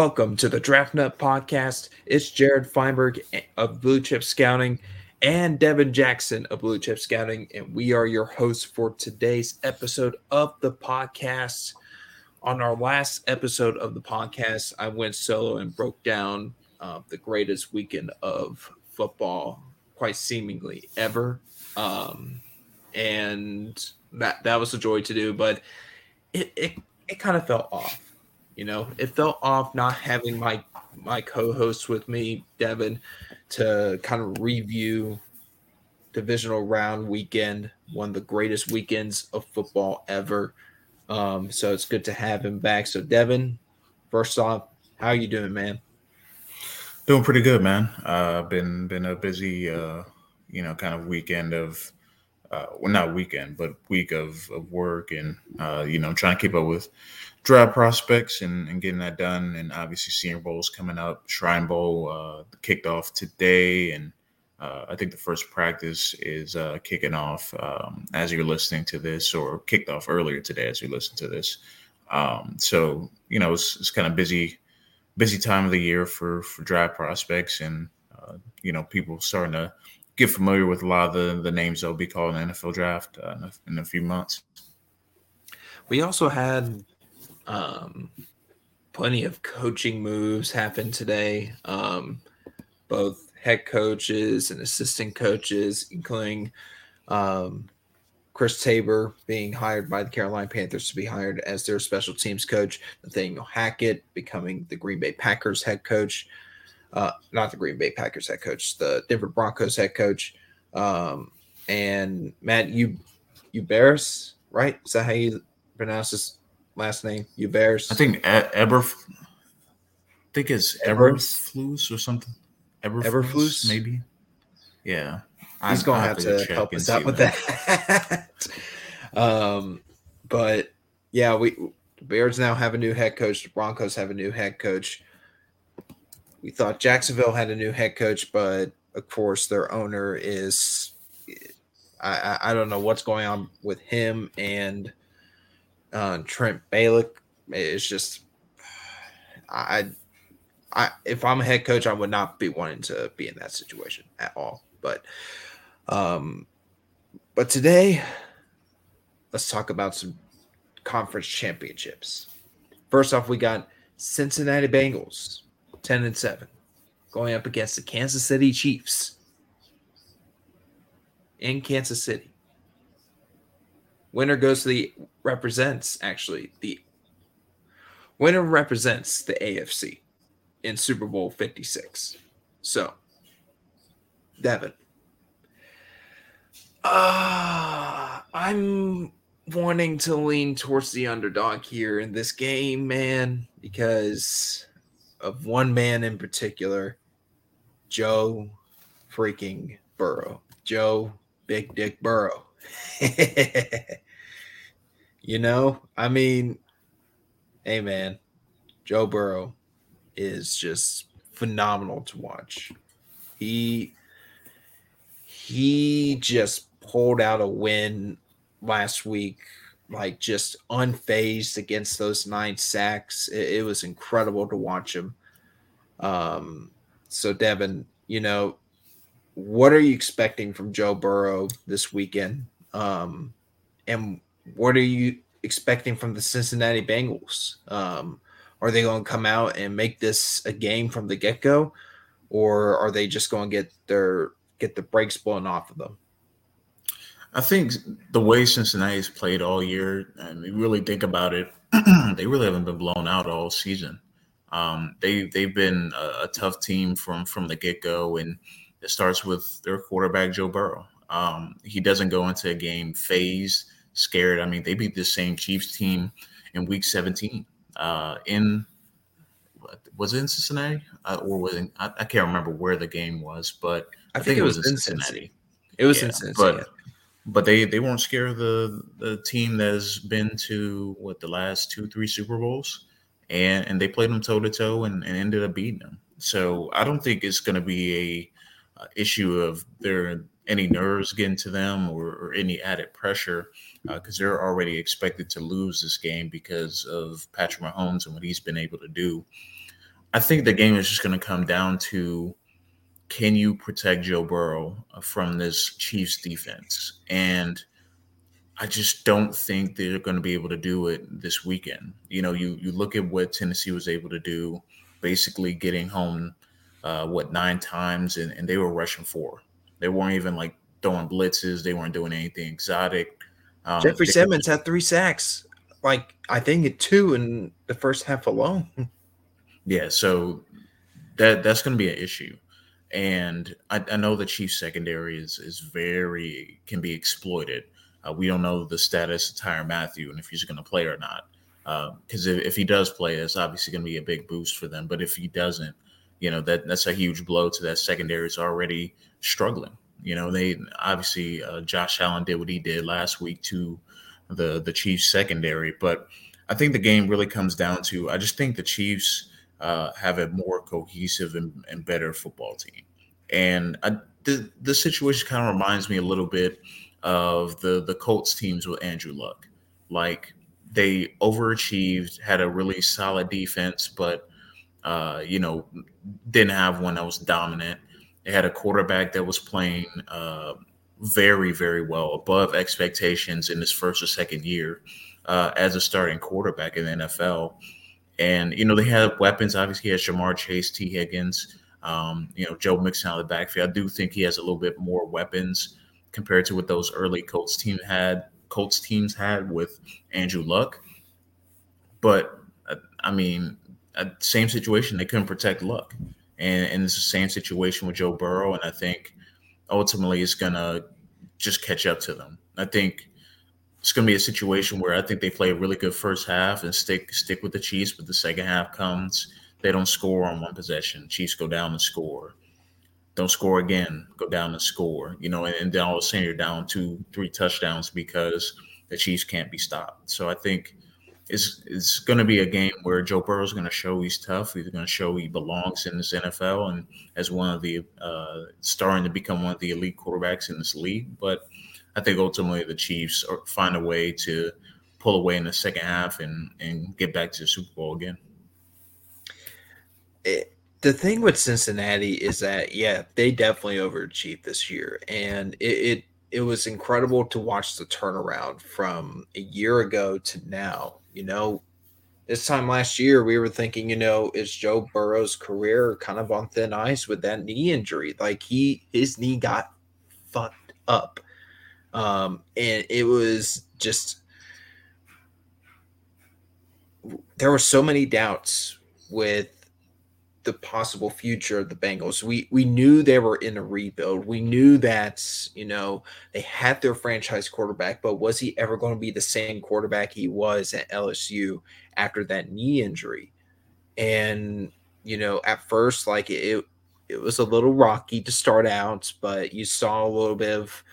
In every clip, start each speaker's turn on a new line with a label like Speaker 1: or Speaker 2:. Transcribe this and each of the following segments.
Speaker 1: Welcome to the Draft Nut Podcast. It's Jared Feinberg of Blue Chip Scouting and Devin Jackson of Blue Chip Scouting, and we are your hosts for today's episode of the podcast. On our last episode of the podcast, I went solo and broke down uh, the greatest weekend of football, quite seemingly ever, um, and that that was a joy to do. But it it, it kind of felt off you know, it felt off not having my my co-host with me, Devin, to kind of review divisional round weekend, one of the greatest weekends of football ever. Um, so it's good to have him back. So Devin, first off, how are you doing, man?
Speaker 2: Doing pretty good, man. Uh, been been a busy, uh, you know, kind of weekend of, uh, well, not weekend, but week of of work, and uh, you know, trying to keep up with draft prospects and, and getting that done. And obviously, Senior Bowl is coming up. Shrine Bowl uh, kicked off today, and uh, I think the first practice is uh, kicking off um, as you're listening to this, or kicked off earlier today as you listen to this. Um, so you know, it's, it's kind of busy, busy time of the year for for draft prospects, and uh, you know, people starting to get familiar with a lot of the the names they'll be calling the NFL draft uh, in a, in a few months.
Speaker 1: We also had um, plenty of coaching moves happen today. Um, both head coaches and assistant coaches, including um, Chris Tabor being hired by the Carolina Panthers to be hired as their special teams coach, Nathaniel Hackett becoming the Green Bay Packers head coach, uh, not the Green Bay Packers head coach, the Denver Broncos head coach, um, and Matt you Bears, right? Is that how you pronounce this last name? You Bears?
Speaker 2: I think e- Eber. I think it's Eberflus or something.
Speaker 1: Eberflus, Eberflus,
Speaker 2: maybe. Yeah,
Speaker 1: he's gonna have, have, to, help us out with that. um, but yeah, we Bears now have a new head coach. The Broncos have a new head coach. We thought Jacksonville had a new head coach, but of course their owner is I, I don't know what's going on with him and uh, Trent Baalke. It's just, I, I, if I'm a head coach, I would not be wanting to be in that situation at all. But, um, but today, let's talk about some conference championships. First off, we got Cincinnati Bengals, ten and seven, going up against the Kansas City Chiefs in Kansas City. Winner goes to the represents actually the winner represents the AFC in Super Bowl 56. So, Devin. Uh, I'm wanting to lean towards the underdog here in this game, man, because of one man in particular, Joe freaking Burrow. Joe Big Dick Burrow. you know, I mean, hey man, Joe Burrow is just phenomenal to watch. He he just pulled out a win last week, like just unfazed against those nine sacks. It, it was incredible to watch him. Um, so Devin, you know, what are you expecting from Joe Burrow this weekend? Um, and what are you expecting from the Cincinnati Bengals? Um, are they going to come out and make this a game from the get go, or are they just going to get their get the brakes blown off of them?
Speaker 2: I think the way Cincinnati's played all year, and you really think about it, they really haven't been blown out all season. Um, they they've been a, a, tough team from from the get go, and it starts with their quarterback Joe Burrow. Um, he doesn't go into a game phased, scared. I mean, they beat the same Chiefs team in Week 17 uh, in was it in Cincinnati uh, or was it, I, I, can't remember where the game was, but
Speaker 1: I, I think, think, it was, in Cincinnati. Cincinnati. It was yeah, in Cincinnati.
Speaker 2: But, but they they weren't scared of the the team that's been to what the last two three Super Bowls, and and they played them toe to toe and, and ended up beating them. So I don't think it's going to be a, a issue of their any nerves getting to them or, or any added pressure because uh, they're already expected to lose this game because of Patrick Mahomes and what he's been able to do. I think the game is just going to come down to can you protect Joe Burrow from this Chiefs defense? And I just don't think they're going to be able to do it this weekend. You know, you you look at what Tennessee was able to do, basically getting home, uh, what nine times, and, and they were rushing four. They weren't even like throwing blitzes. They weren't doing anything exotic.
Speaker 1: Um, Jeffrey Simmons had three sacks. Like I think two in the first half alone.
Speaker 2: Yeah, so that that's going to be an issue and I, I, know the Chiefs secondary is is very can be exploited. Uh, we don't know the status of Tyrann Mathieu and if he's going to play or not. Because uh, if, if, he does play, it's obviously going to be a big boost for them. But if he doesn't, you know that that's a huge blow to that secondary. Is already struggling. You know they obviously uh, Josh Allen did what he did last week to the the Chiefs secondary, but I think the game really comes down to I just think the Chiefs uh, have a more cohesive and, and better football team. And I, the the situation kind of reminds me a little bit of the the Colts teams with Andrew Luck. Like they overachieved, had a really solid defense, but uh, you know didn't have one that was dominant. They had a quarterback that was playing uh, very very well, above expectations in his first or second year uh, as a starting quarterback in the NFL and, you know, they have weapons. Obviously, he has Ja'Marr Chase, Tee Higgins, um, you know, Joe Mixon out of the backfield. I do think he has a little bit more weapons compared to what those early Colts team had. Colts teams had with Andrew Luck. But, uh, I mean, uh, same situation. They couldn't protect Luck. And, and it's the same situation with Joe Burrow. And I think ultimately it's to just catch up to them. I think it's going to be a situation where I think they play a really good first half and stick stick with the Chiefs, but the second half comes, they don't score on one possession. Chiefs go down and score. Don't score again, go down and score. You know, and, and then all of a sudden you're down two, three touchdowns because the Chiefs can't be stopped. So I think it's it's going to be a game where Joe Burrow is going to show he's tough. He's going to show he belongs in this NFL and as one of the uh, starting to become one of the elite quarterbacks in this league. But I think ultimately the Chiefs find a way to pull away in the second half and and get back to the Super Bowl again.
Speaker 1: It, the thing with Cincinnati is that yeah, they definitely overachieved this year, and it, it it was incredible to watch the turnaround from a year ago to now. You know, this time last year we were thinking, you know, is Joe Burrow's career kind of on thin ice with that knee injury? Like he his knee got fucked up um, and it was just there were so many doubts with the possible future of the Bengals. We we knew they were in a rebuild. We knew that, you know, they had their franchise quarterback, but was he ever going to be the same quarterback he was at LSU after that knee injury? And, you know, at first like it it was a little rocky to start out, but you saw a little bit of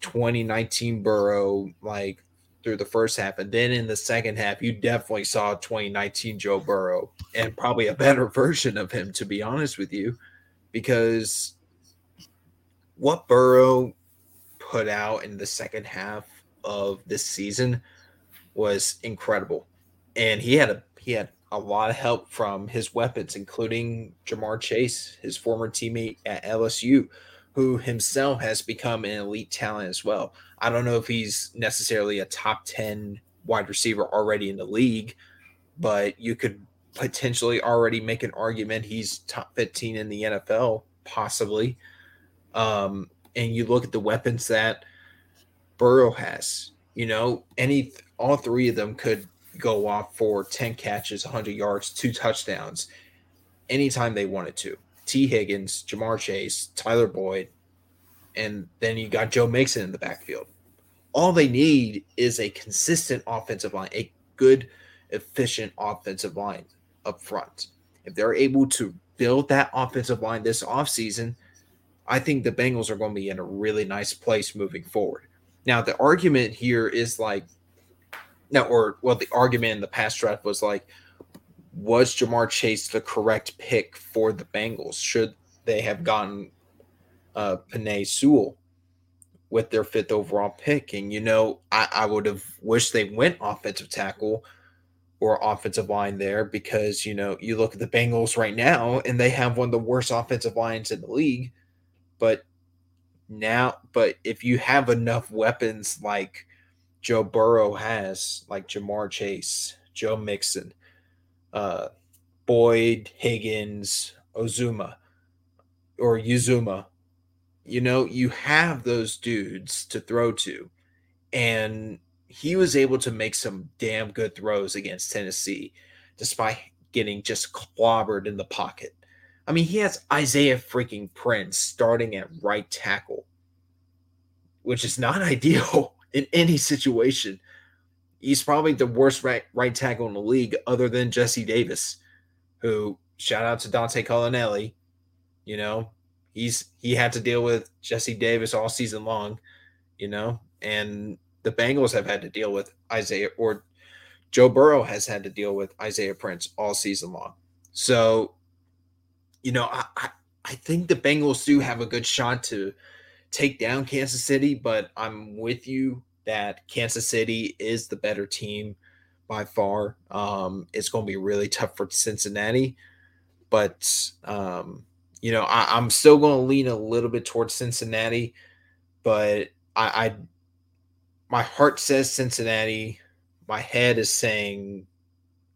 Speaker 1: 2019 Burrow like through the first half, and then in the second half, you definitely saw 2019 Joe Burrow and probably a better version of him, to be honest with you, because what Burrow put out in the second half of this season was incredible, and he had a he had a lot of help from his weapons, including Ja'Marr Chase, his former teammate at LSU, who himself has become an elite talent as well. I don't know if he's necessarily a top 10 wide receiver already in the league, but you could potentially already make an argument he's top 15 in the NFL, possibly. Um, and you look at the weapons that Burrow has, you know, any all three of them could go off for 10 catches, 100 yards, two touchdowns anytime they wanted to. Tee Higgins, Ja'Marr Chase, Tyler Boyd, and then you got Joe Mixon in the backfield. All they need is a consistent offensive line, a good, efficient offensive line up front. If they're able to build that offensive line this offseason, I think the Bengals are going to be in a really nice place moving forward. Now, the argument here is like, now, or well, the argument in the past draft was like, was Ja'Marr Chase the correct pick for the Bengals? Should they have gotten uh, Penei Sewell with their fifth overall pick? And, you know, I, I would have wished they went offensive tackle, or offensive line there because you know you look at the Bengals right now and they have one of the worst offensive lines in the league but now but if you have enough weapons like Joe Burrow has like Ja'Marr Chase, Joe Mixon, uh Boyd, Higgins, Ozuma or Uzomah you know you have those dudes to throw to and he was able to make some damn good throws against Tennessee despite getting just clobbered in the pocket. I mean, he has Isaiah freaking Prince starting at right tackle, which is not ideal in any situation. He's probably the worst right, right tackle in the league, other than Jesse Davis, who shout out to Dante Colonelli. You know, he's he had to deal with Jesse Davis all season long, you know, and the Bengals have had to deal with Isaiah or Joe Burrow has had to deal with Isaiah Prince all season long. So, you know, I, I, I think the Bengals do have a good shot to take down Kansas City, but I'm with you that Kansas City is the better team by far. Um, it's going to be really tough for Cincinnati, but um, you know, I, am still going to lean a little bit towards Cincinnati, but I, I my heart says Cincinnati. My head is saying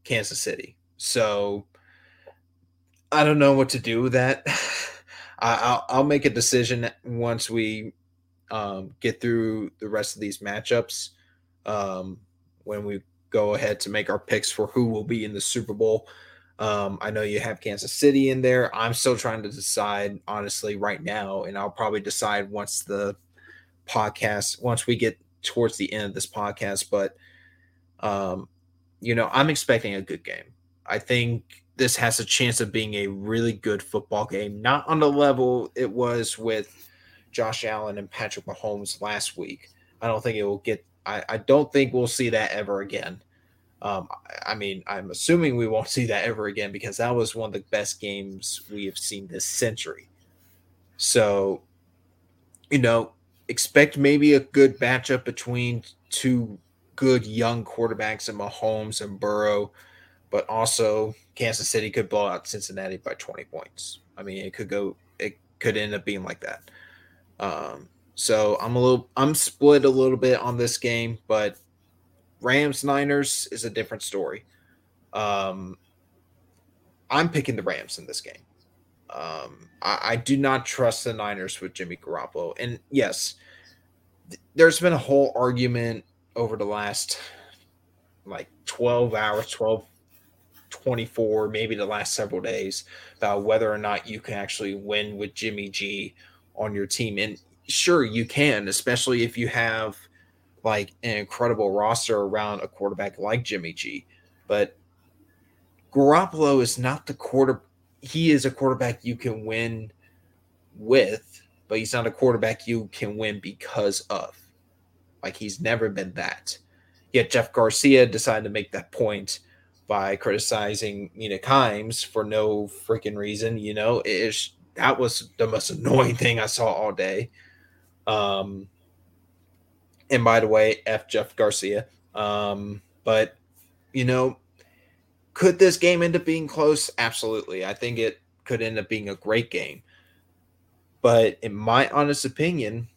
Speaker 1: Kansas City. So I don't know what to do with that. I, will I'll make a decision once we um, get through the rest of these matchups. Um, when we go ahead to make our picks for who will be in the Super Bowl. Um, I know you have Kansas City in there. I'm still trying to decide, honestly, right now, and I'll probably decide once the podcast, once we get towards the end of this podcast, but um, you know, I'm expecting a good game. I think this has a chance of being a really good football game, not on the level it was with Josh Allen and Patrick Mahomes last week. I don't think it will get. I, I don't think we'll see that ever again. Um, I mean, I'm assuming we won't see that ever again because that was one of the best games we have seen this century. So, you know, expect maybe a good matchup between two good young quarterbacks in Mahomes and Burrow, but also Kansas City could blow out Cincinnati by 20 points. I mean, it could go, it could end up being like that. Um, so I'm a little, I'm split a little bit on this game, but Rams Niners is a different story. Um, I'm picking the Rams in this game. Um, I, I, do not trust the Niners with Jimmy Garoppolo. And yes, th- there's been a whole argument over the last like 12 hours, 12, 24, maybe the last several days about whether or not you can actually win with Jimmy G on your team. And sure, you can, especially if you have like an incredible roster around a quarterback like Jimmy G. But Garoppolo is not the quarter he is a quarterback you can win with, but he's not a quarterback you can win because of. Like he's never been that. Yet Jeff Garcia decided to make that point by criticizing Mina Kimes for no freaking reason. You know, it that was the most annoying thing I saw all day. Um, and by the way, F Jeff Garcia. Um, but you know, could this game end up being close? Absolutely. I think it could end up being a great game. But in my honest opinion,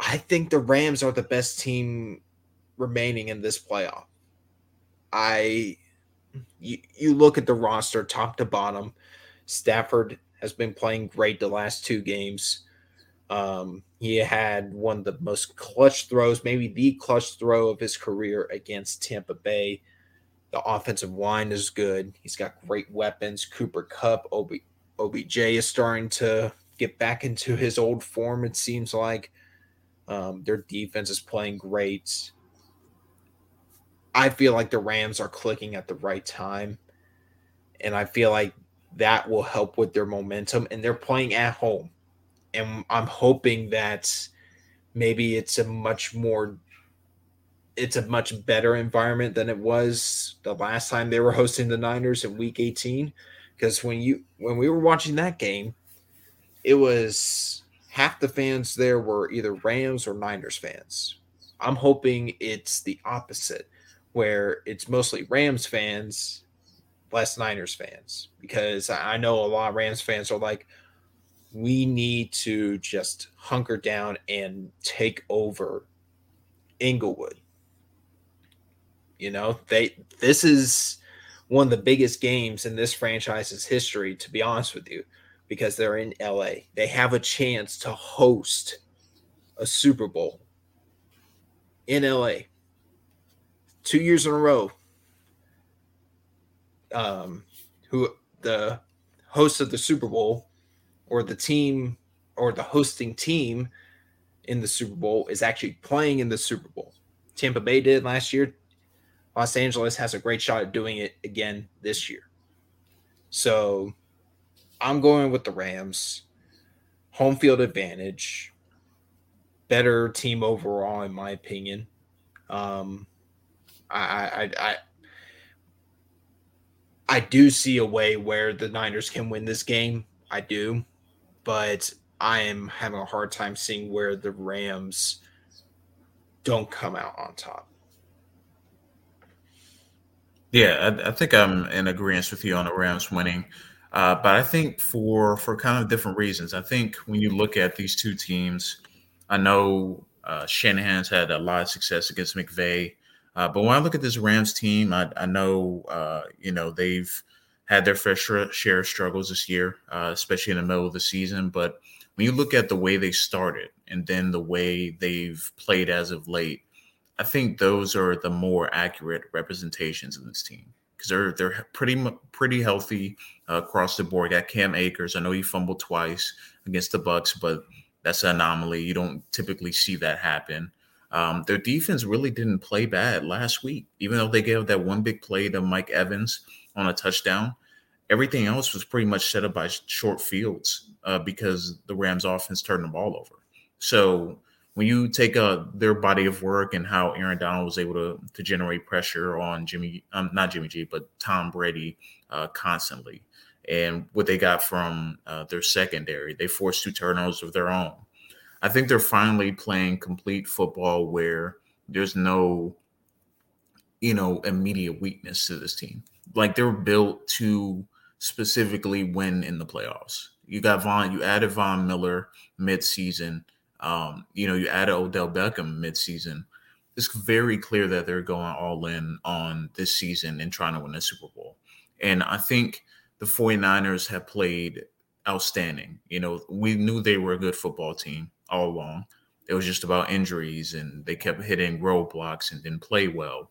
Speaker 1: I think the Rams are the best team remaining in this playoff. I you, you look at the roster top to bottom. Stafford has been playing great the last two games. Um, he had one of the most clutch throws, maybe the clutch throw of his career against Tampa Bay. The offensive line is good. He's got great weapons. Cooper Kupp, OB, OBJ is starting to get back into his old form, it seems like. Um, their defense is playing great. I feel like the Rams are clicking at the right time. And I feel like that will help with their momentum. And they're playing at home. And I'm hoping that maybe it's a much more it's a much better environment than it was the last time they were hosting the Niners in week 18 because when you when we were watching that game it was half the fans there were either Rams or Niners fans. I'm hoping it's the opposite where it's mostly Rams fans, less Niners fans, because I know a lot of Rams fans are like, we need to just hunker down and take over Inglewood. You know, they this is one of the biggest games in this franchise's history, to be honest with you, because they're in LA. They have a chance to host a Super Bowl in LA two years in a row. Um, who the host of the Super Bowl or the team or the hosting team in the Super Bowl is actually playing in the Super Bowl. Tampa Bay did last year. Los Angeles has a great shot at doing it again this year. So I'm going with the Rams. Home field advantage. Better team overall, in my opinion. Um, I, I, I, I do see a way where the Niners can win this game. I do, but I am having a hard time seeing where the Rams don't come out on top.
Speaker 2: Yeah, I, I think I'm in agreement with you on the Rams winning. Uh, but I think for for kind of different reasons. I think when you look at these two teams, I know uh, Shanahan's had a lot of success against McVay, uh, but when I look at this Rams team, I, I know uh, you know they've had their fair share of struggles this year, uh, especially in the middle of the season. But when you look at the way they started and then the way they've played as of late, I think those are the more accurate representations of this team because they're they're pretty pretty healthy uh, across the board. Got Cam Akers. I know he fumbled twice against the Bucs, but that's an anomaly. You don't typically see that happen. Um, their defense really didn't play bad last week, even though they gave that one big play to Mike Evans on a touchdown. Everything else was pretty much set up by short fields uh, because the Rams' offense turned the ball over. So when you take uh, their body of work and how Aaron Donald was able to to generate pressure on Jimmy, um, not Jimmy G, but Tom Brady uh, constantly, and what they got from uh, their secondary, they forced two turnovers of their own. I think they're finally playing complete football where there's no, you know, immediate weakness to this team. Like they're built to specifically win in the playoffs. You got Von, you added Von Miller mid-season um, you know, you added Odell Beckham midseason. It's very clear that they're going all in on this season and trying to win a Super Bowl. And I think the 49ers have played outstanding. You know, we knew they were a good football team all along. It was just about injuries and they kept hitting roadblocks and didn't play well.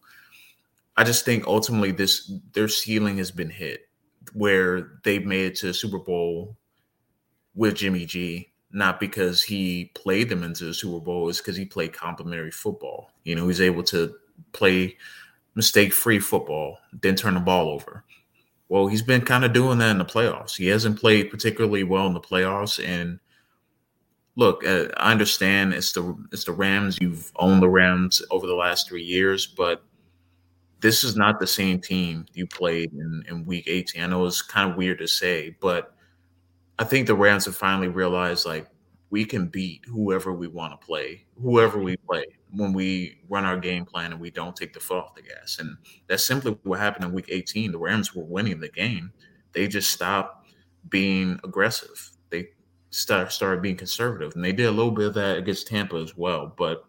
Speaker 2: I just think ultimately this their ceiling has been hit where they've made it to the Super Bowl with Jimmy G not because he played them into the Super Bowl, is because he played complementary football. You know, he's able to play mistake free football, then turn the ball over. Well, he's been kind of doing that in the playoffs. He hasn't played particularly well in the playoffs. And look, uh, I understand it's the it's the Rams. You've owned the Rams over the last three years, but this is not the same team you played in, in Week 18. I know it's kind of weird to say, but I think the Rams have finally realized like we can beat whoever we want to play, whoever we play when we run our game plan and we don't take the foot off the gas. And that's simply what happened in week 18. The Rams were winning the game. They just stopped being aggressive. Start, started being conservative. And they did a little bit of that against Tampa as well. But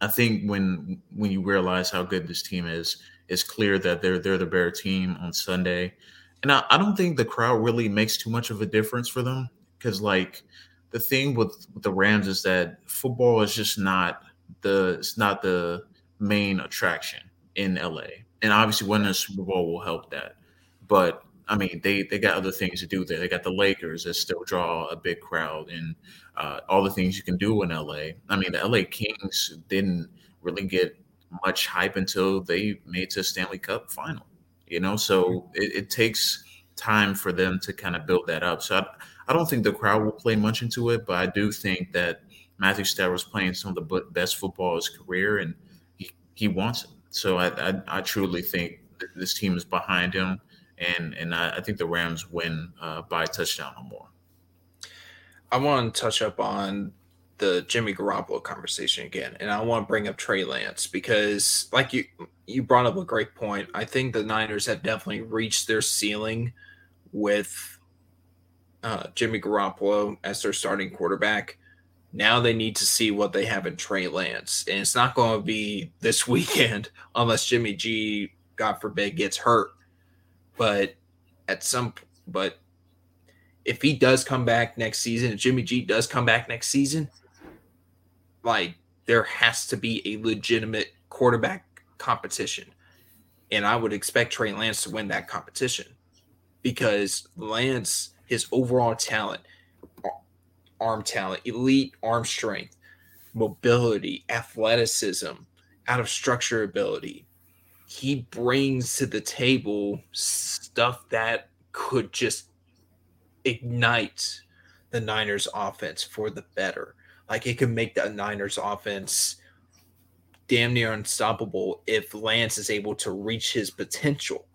Speaker 2: I think when when you realize how good this team is, it's clear that they're they're the better team on Sunday. And I, I don't think the crowd really makes too much of a difference for them because, like, the thing with, with the Rams is that football is just not the it's not the main attraction in LA. And obviously, winning a Super Bowl will help that. But I mean, they they got other things to do there. They got the Lakers that still draw a big crowd, and uh, all the things you can do in LA. I mean, the LA Kings didn't really get much hype until they made to Stanley Cup final you know so mm-hmm. it, it takes time for them to kind of build that up so I, I don't think the crowd will play much into it but i do think that matthew stafford was playing some of the best football of his career and he, he wants it so I, I, I truly think this team is behind him and and i, I think the rams win uh, by touchdown or more
Speaker 1: i want to touch up on the Jimmy Garoppolo conversation again, and I want to bring up Trey Lance because, like you, you brought up a great point. I think the Niners have definitely reached their ceiling with uh, Jimmy Garoppolo as their starting quarterback. Now they need to see what they have in Trey Lance, and it's not going to be this weekend unless Jimmy G, God forbid, gets hurt. But at some, but if he does come back next season, if Jimmy G does come back next season, like there has to be a legitimate quarterback competition. And I would expect Trey Lance to win that competition because Lance, his overall talent, arm talent, elite arm strength, mobility, athleticism, out of structure ability, he brings to the table stuff that could just ignite the Niners offense for the better. Like it can make the Niners offense damn near unstoppable if Lance is able to reach his potential.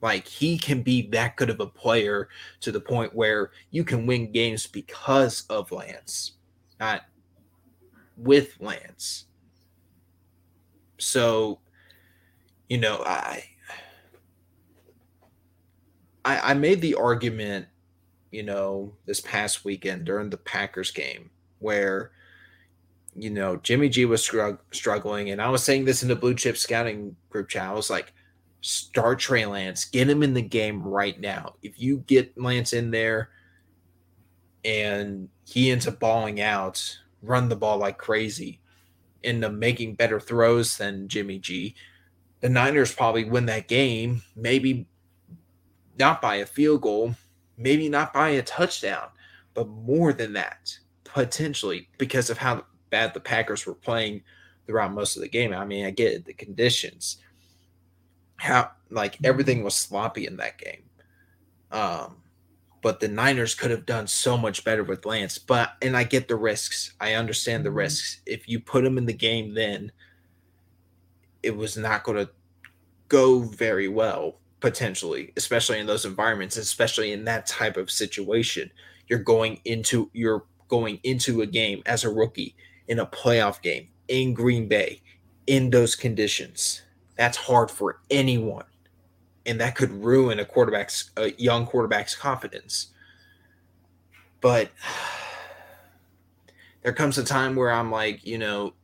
Speaker 1: Like he can be that good of a player to the point where you can win games because of Lance, not with Lance. So, you know, I I, I made the argument, you know, this past weekend during the Packers game where you know Jimmy G was strugg- struggling, and I was saying this in the blue chip scouting group chat. I was like, start Trey Lance, get him in the game right now. If you get Lance in there and he ends up balling out, run the ball like crazy, into making better throws than Jimmy G, the Niners probably win that game. Maybe not by a field goal, maybe not by a touchdown, but more than that potentially because of how bad the Packers were playing throughout most of the game. I mean, I get the conditions, how like everything was sloppy in that game. Um, but the Niners could have done so much better with Lance. But and I get the risks. I understand the mm-hmm. risks. If you put him in the game, then it was not going to go very well potentially, especially in those environments, especially in that type of situation. You're going into you're going into a game as a rookie in a playoff game in Green Bay in those conditions. That's hard for anyone. And that could ruin a quarterback's a young quarterback's confidence. But there comes a time where I'm like, you know,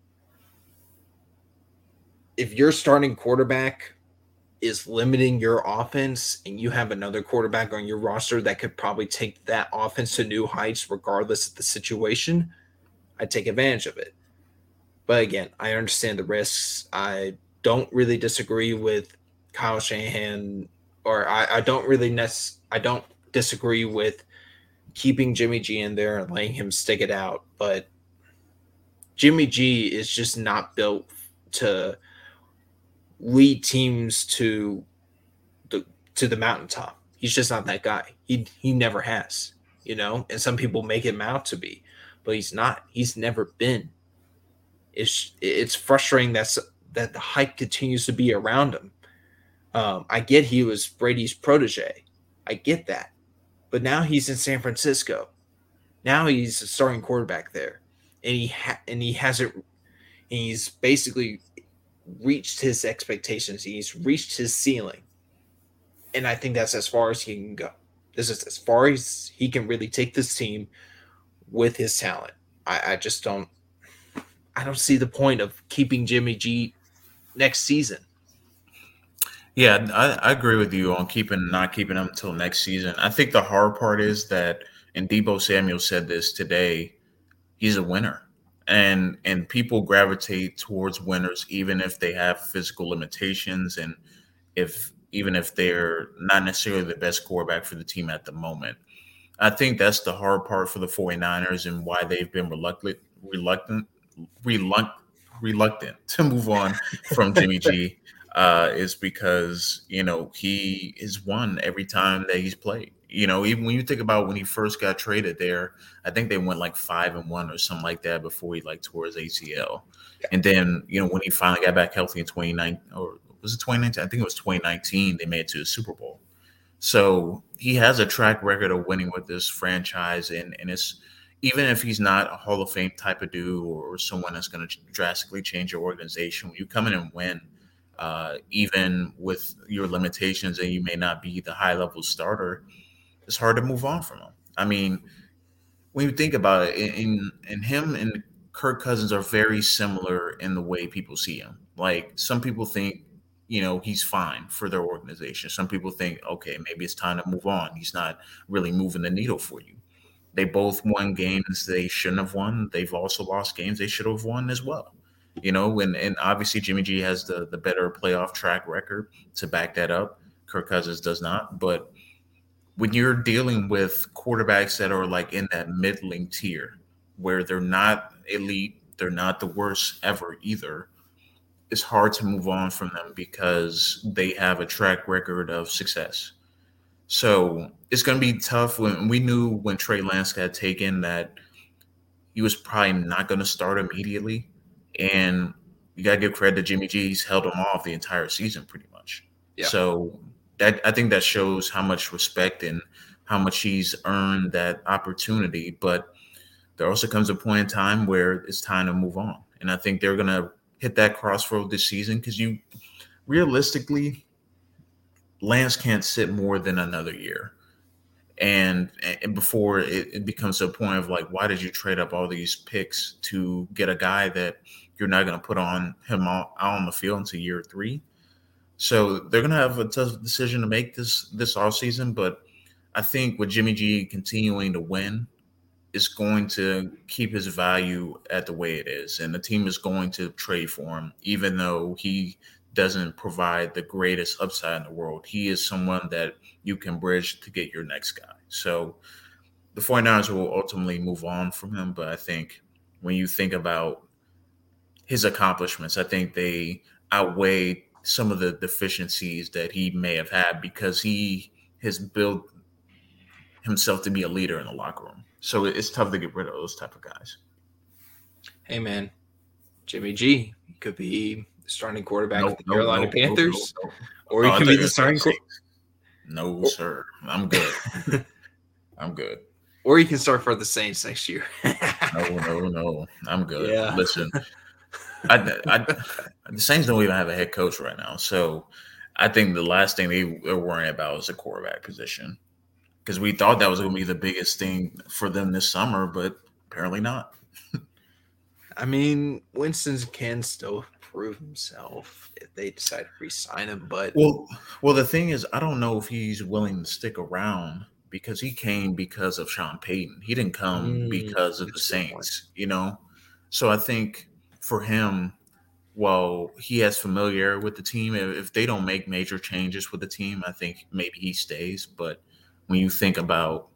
Speaker 1: if you're starting quarterback is limiting your offense and you have another quarterback on your roster that could probably take that offense to new heights regardless of the situation, I take advantage of it. But again, I understand the risks. I don't really disagree with Kyle Shanahan, or I, I don't really nec- I don't disagree with keeping Jimmy G in there and letting him stick it out. But Jimmy G is just not built to lead teams to the to the mountaintop. He's just not that guy. He he never has, you know. And some people make him out to be, but he's not. He's never been. It's it's frustrating that's that the hype continues to be around him. Um, I get he was Brady's protege. I get that, but now he's in San Francisco. Now he's a starting quarterback there, and he ha- and he hasn't. He's basically reached his expectations. He's reached his ceiling. And I think that's as far as he can go. This is as far as he can really take this team with his talent. I, I just don't I don't see the point of keeping Jimmy G next season.
Speaker 2: Yeah, I, I agree with you on keeping not keeping him until next season. I think the hard part is that and Deebo Samuel said this today, he's a winner and and people gravitate towards winners even if they have physical limitations and if even if they're not necessarily the best quarterback for the team at the moment. I think that's the hard part for the 49ers and why they've been reluctant reluctant reluctant reluctant to move on from Jimmy G uh, is because you know he has won every time that he's played you know, even when you think about when he first got traded there, I think they went like five and one or something like that before he like tore his ACL. Yeah. And then, you know, when he finally got back healthy in 2019 or was it 2019? I think it was 2019, they made it to the Super Bowl. So he has a track record of winning with this franchise and and it's even if he's not a Hall of Fame type of dude or someone that's going to drastically change your organization, when you come in and win, uh, even with your limitations and you may not be the high level starter, it's hard to move on from him. I mean, when you think about it, in in him and Kirk Cousins are very similar in the way people see him. Like some people think, you know, he's fine for their organization. Some people think, okay, maybe it's time to move on. He's not really moving the needle for you. They both won games they shouldn't have won. They've also lost games they should have won as well. You know, and, and obviously Jimmy G has the the better playoff track record to back that up. Kirk Cousins does not. But when you're dealing with quarterbacks that are like in that middling tier, where they're not elite, they're not the worst ever either, it's hard to move on from them because they have a track record of success. So it's going to be tough. When we knew when Trey Lance got taken that he was probably not going to start immediately, and you got to give credit to Jimmy G. He's held him off the entire season pretty much. Yeah. So that I think that shows how much respect and how much he's earned that opportunity. But there also comes a point in time where it's time to move on, and I think they're to hit that crossroad this season because you realistically Lance can't sit more than another year. And, and before it, it, becomes a point of like, why did you trade up all these picks to get a guy that you're not going to put on him out on the field until year three? So they're going to have a tough decision to make this this off season. But I think with Jimmy G continuing to win, is going to keep his value at the way it is, and the team is going to trade for him, even though he doesn't provide the greatest upside in the world. He is someone that you can bridge to get your next guy. So the 49ers will ultimately move on from him, but I think when you think about his accomplishments, I think they outweigh some of the deficiencies that he may have had because he has built himself to be a leader in the locker room. So it's tough to get rid of those type of guys.
Speaker 1: Hey man, Jimmy G could be starting quarterback nope, of the nope, Carolina nope, Panthers, or he oh, could be the starting. Qu-
Speaker 2: no, oh. sir, I'm good. I'm good.
Speaker 1: Or you can start for the Saints next year.
Speaker 2: no, no, no. I'm good. Yeah. Listen, I, I, the Saints don't even have a head coach right now, so I think the last thing they are worrying about is the quarterback position because we thought that was going to be the biggest thing for them this summer, but apparently not.
Speaker 1: I mean, Winston can still prove himself if they decide to resign him. But
Speaker 2: well, well, the thing is, I don't know if he's willing to stick around because he came because of Sean Payton. He didn't come mm, because of the Saints, you know. So I think for him, well, he has familiarity with the team, if they don't make major changes with the team, I think maybe he stays. But when you think about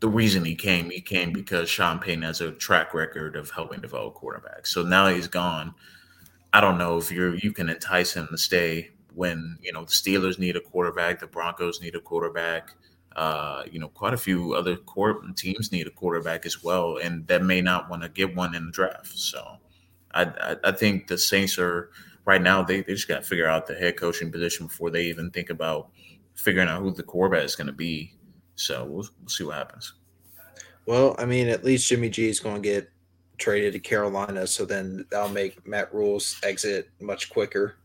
Speaker 2: the reason he came, he came because Sean Payton has a track record of helping develop quarterbacks. So now he's gone. I don't know if you're you can entice him to stay when you know the Steelers need a quarterback, the Broncos need a quarterback. Uh, you know, quite a few other court teams need a quarterback as well, and that may not want to get one in the draft. So, I, I, I think the Saints are right now they, they just got to figure out the head coaching position before they even think about figuring out who the quarterback is going to be. So we'll, we'll see what happens.
Speaker 1: Well, I mean, at least Jimmy G is going to get traded to Carolina, so then that'll make Matt Rhule's exit much quicker,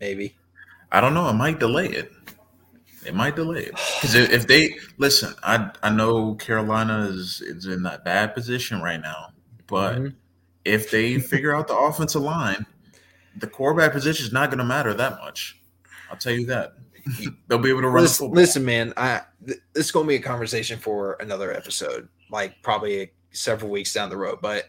Speaker 1: maybe.
Speaker 2: I don't know. It might delay it. It might delay it because if they listen, I I know Carolina is is in that bad position right now, but mm-hmm. If they figure out the offensive line, the quarterback position is not going to matter that much. I'll tell you that. They'll be able to run.
Speaker 1: Listen, listen man, I th- this is going to be a conversation for another episode, like probably several weeks down the road. But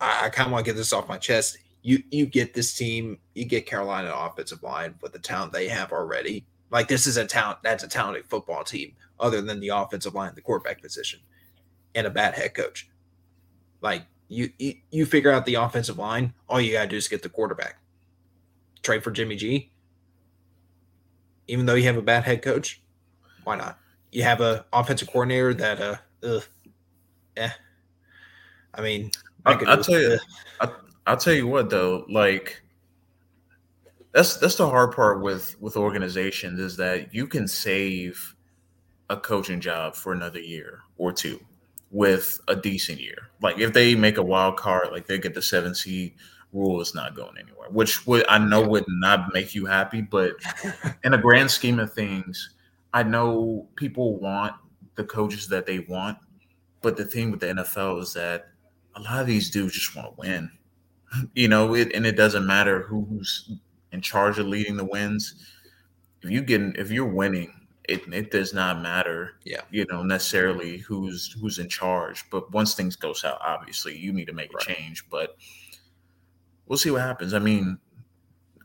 Speaker 1: I, I kind of want to get this off my chest. You you get this team, you get Carolina offensive line with the talent they have already. Like this is a talent that's a talented football team, other than the offensive line, the quarterback position, and a bad head coach. Like you, you, you figure out the offensive line. All you gotta do is get the quarterback. Trade for Jimmy G even though you have a bad head coach, why not? You have a offensive coordinator that uh, ugh, eh. I mean,
Speaker 2: I will tell you, I, I'll tell you what though, like that's that's the hard part with with organizations is that you can save a coaching job for another year or two, with a decent year. Like if they make a wild card, like they get the seven seed, Rhule is not going anywhere. Which would I know would not make you happy, but in a grand scheme of things, I know people want the coaches that they want, but the thing with the NFL is that a lot of these dudes just want to win. You know, it, and it doesn't matter who's in charge of leading the wins. If you get if you're winning, it, it does not matter.
Speaker 1: Yeah.
Speaker 2: You know, necessarily who's who's in charge. But once things go south, obviously you need to make right. a change. But we'll see what happens. I mean,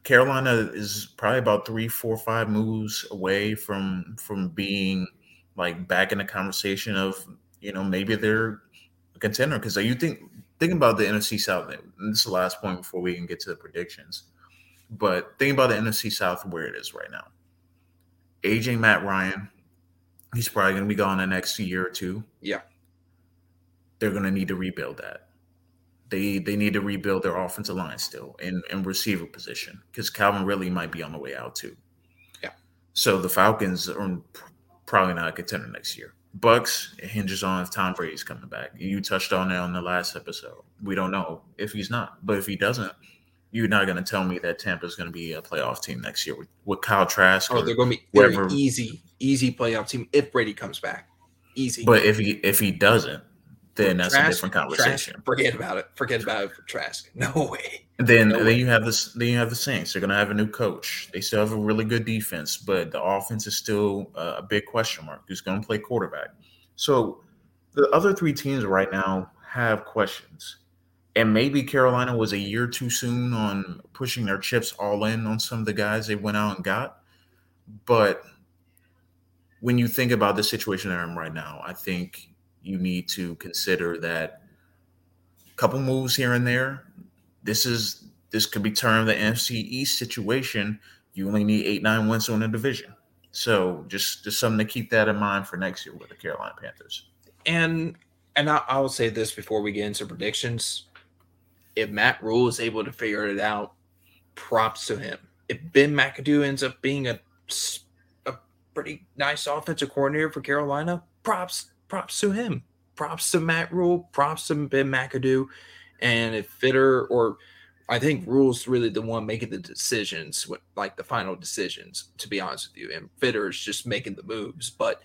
Speaker 2: Carolina is probably about three, four, five moves away from from being like back in the conversation of you know maybe they're a contender because you think thinking about the NFC South. this is the last point before we can get to the predictions. But think about the NFC South where it is right now. AJ Matt Ryan, he's probably going to be gone the next year or two.
Speaker 1: Yeah,
Speaker 2: they're going to need to rebuild that. They they need to rebuild their offensive line still in in receiver position because Calvin Ridley might be on the way out too.
Speaker 1: Yeah.
Speaker 2: So the Falcons are probably not a contender next year. Bucs it hinges on if Tom Brady's coming back. You touched on it on the last episode. We don't know if he's not, but if he doesn't, you're not going to tell me that Tampa's going to be a playoff team next year with, with Kyle Trask.
Speaker 1: Oh, they're going to be whatever. easy, easy playoff team if Brady comes back. Easy.
Speaker 2: But if he if he doesn't, then that's Trask, a different conversation.
Speaker 1: Trask, forget about it. Forget about it for Trask. No way.
Speaker 2: Then
Speaker 1: no
Speaker 2: then way. you have this. Then you have the Saints. They're going to have a new coach. They still have a really good defense, but the offense is still uh, a big question mark. Who's going to play quarterback? So the other three teams right now have questions. And maybe Carolina was a year too soon on pushing their chips all in on some of the guys they went out and got. But when you think about the situation they're in right now, I think you need to consider that a couple moves here and there. This is this could be termed the NFC East situation. You only need eight, nine wins on the division. So just just something to keep that in mind for next year with the Carolina Panthers.
Speaker 1: And and I, I will say this before we get into predictions. If Matt Rhule is able to figure it out, props to him. If Ben McAdoo ends up being a a pretty nice offensive coordinator for Carolina, props props to him. Props to Matt Rhule. Props to Ben McAdoo. And if Fitterer or I think Rhule's really the one making the decisions, like the final decisions, to be honest with you. And Fitterer is just making the moves. But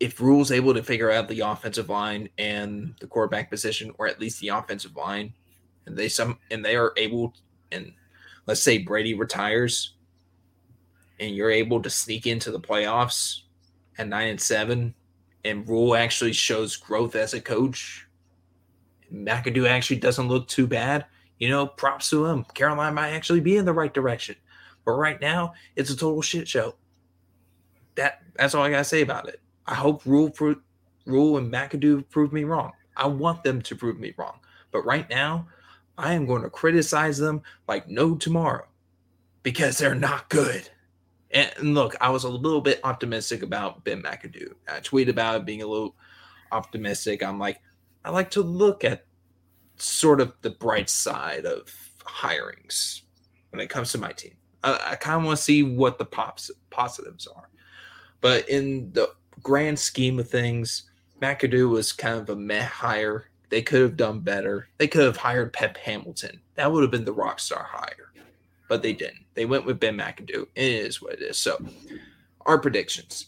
Speaker 1: if Rhule's able to figure out the offensive line and the quarterback position, or at least the offensive line, and they some and they are able, and let's say Brady retires, and you're able to sneak into the playoffs at nine and seven, and Rhule actually shows growth as a coach. McAdoo actually doesn't look too bad. You know, props to him. Carolina might actually be in the right direction. But right now, it's a total shit show. That that's all I gotta say about it. I hope Rhule Rhule and McAdoo prove me wrong. I want them to prove me wrong. But right now, I am going to criticize them like no tomorrow because they're not good. And look, I was a little bit optimistic about Ben McAdoo. I tweeted about being a little optimistic. I'm like, I like to look at sort of the bright side of hirings when it comes to my team. I, I kind of want to see what the pops, positives are. But in the grand scheme of things, McAdoo was kind of a meh hire. They could have done better. They could have hired Pep Hamilton. That would have been the rock star hire but they didn't. They went with Ben McAdoo. It is what it is. So, our predictions.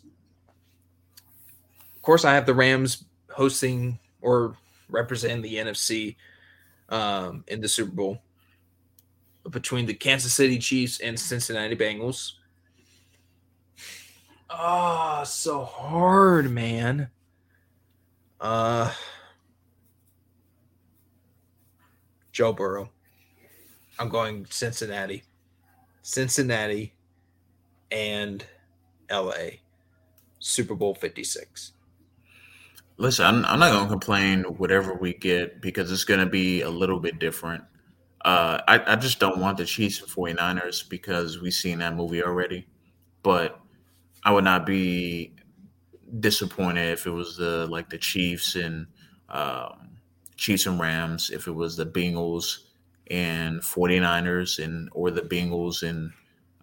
Speaker 1: Of course, I have the Rams hosting or representing the NFC um, in the Super Bowl between the Kansas City Chiefs and Cincinnati Bengals. Oh, so hard, man. Uh, Joe Burrow. I'm going Cincinnati. Cincinnati, and LA. Super Bowl 56.
Speaker 2: Listen, I'm, I'm not going to complain whatever we get because it's going to be a little bit different. Uh, I, I just don't want the Chiefs and 49ers because we've seen that movie already. But I would not be disappointed if it was the like the Chiefs and um, Chiefs and Rams, if it was the Bengals and 49ers and or the Bengals and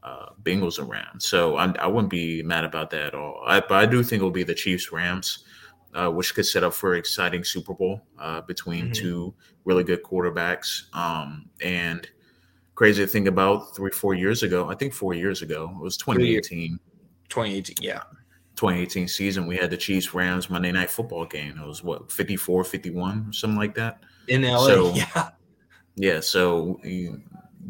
Speaker 2: uh, Bengals and Rams. So I, I wouldn't be mad about that at all. I, but I do think it'll be the Chiefs Rams. uh, which could set up for an exciting Super Bowl uh, between mm-hmm. two really good quarterbacks. Um, and crazy to think about three, four years ago, I think four years ago, it was 2018.
Speaker 1: 2018, yeah.
Speaker 2: 2018 season, we had the Chiefs Rams Monday Night Football game. It was what 54, 51, something like that
Speaker 1: in LA. So, yeah,
Speaker 2: yeah. So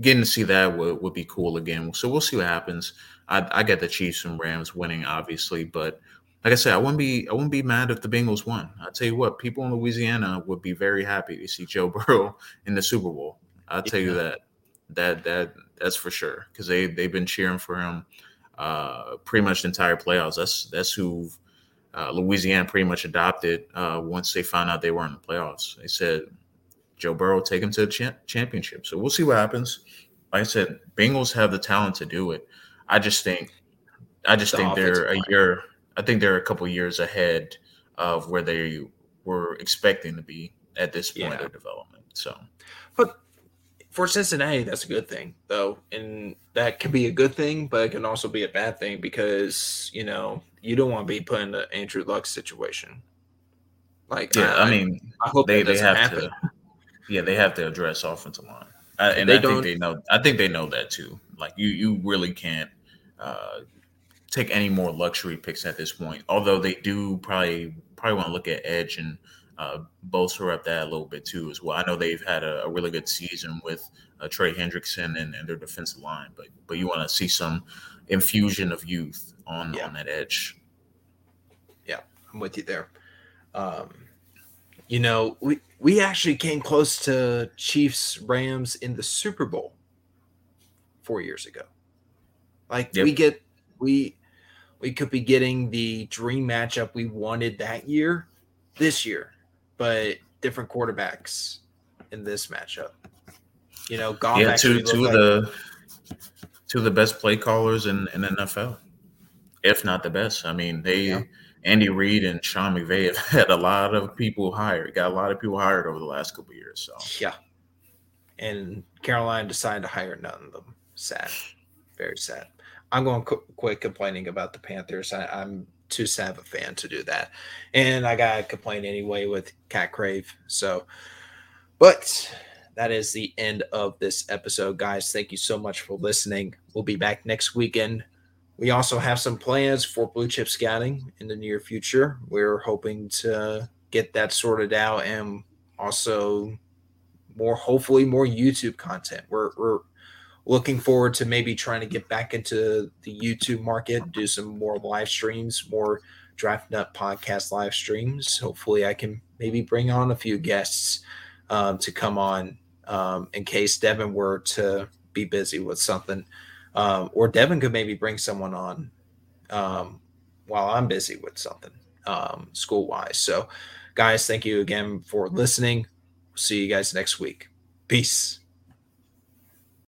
Speaker 2: getting to see that would, would be cool again. So we'll see what happens. I, I get the Chiefs and Rams winning, obviously, but like I said, I wouldn't be I wouldn't be mad if the Bengals won. I tell you what, people in Louisiana would be very happy to see Joe Burrow in the Super Bowl. I'll tell yeah. you that. That that that's for sure because they they've been cheering for him uh, pretty much the entire playoffs. That's that's who uh, Louisiana pretty much adopted uh, once they found out they were in the playoffs. They said Joe Burrow take him to the cha- championship. So we'll see what happens. Like I said, Bengals have the talent to do it. I just think, I just the think they're a year. I think they're a couple years ahead of where they were expecting to be at this point yeah. of development. So,
Speaker 1: but for Cincinnati, that's a good thing, though, and that can be a good thing, but it can also be a bad thing because you know you don't want to be put in the Andrew Luck situation. Like,
Speaker 2: yeah, I, I mean, I hope they, they have happen. to. Yeah, they have to address offensive line, uh, and they I think they know. I think they know that too. Like, you you really can't uh, take any more luxury picks at this point. Although they do probably probably want to look at edge and uh, bolster up that a little bit too as well. I know they've had a, a really good season with uh, Trey Hendrickson and, and, their defensive line, but but you want to see some infusion of youth on yeah. on that edge.
Speaker 1: Yeah, I'm with you there. Um, you know, we we actually came close to Chiefs Rams in the Super Bowl four years ago. Like yep. we get we we could be getting the dream matchup we wanted that year this year but different quarterbacks in this matchup. You know,
Speaker 2: Goff yeah, two two of like, the two of the best play callers in, in NFL, if not the best. I mean, they yeah. Andy Reid and Sean McVay have had a lot of people hired, got a lot of people hired over the last couple years. So
Speaker 1: yeah, and Carolina decided to hire none of them. Sad, very sad. I'm going to quit complaining about the Panthers. I, I'm of a fan to do that. And I got to complain anyway with Cat Crave. So, but that is the end of this episode, guys. Thank you so much for listening. We'll be back next weekend. We also have some plans for blue chip scouting in the near future. We're hoping to get that sorted out and also more, hopefully, more YouTube content. We're, we're looking forward to maybe trying to get back into the YouTube market, do some more live streams, more Draft Nut podcast live streams. Hopefully, I can maybe bring on a few guests um, to come on um, in case Devin were to be busy with something. Um, or Devin could maybe bring someone on um, while I'm busy with something um, school wise. So, guys, thank you again for listening. See you guys next week. Peace.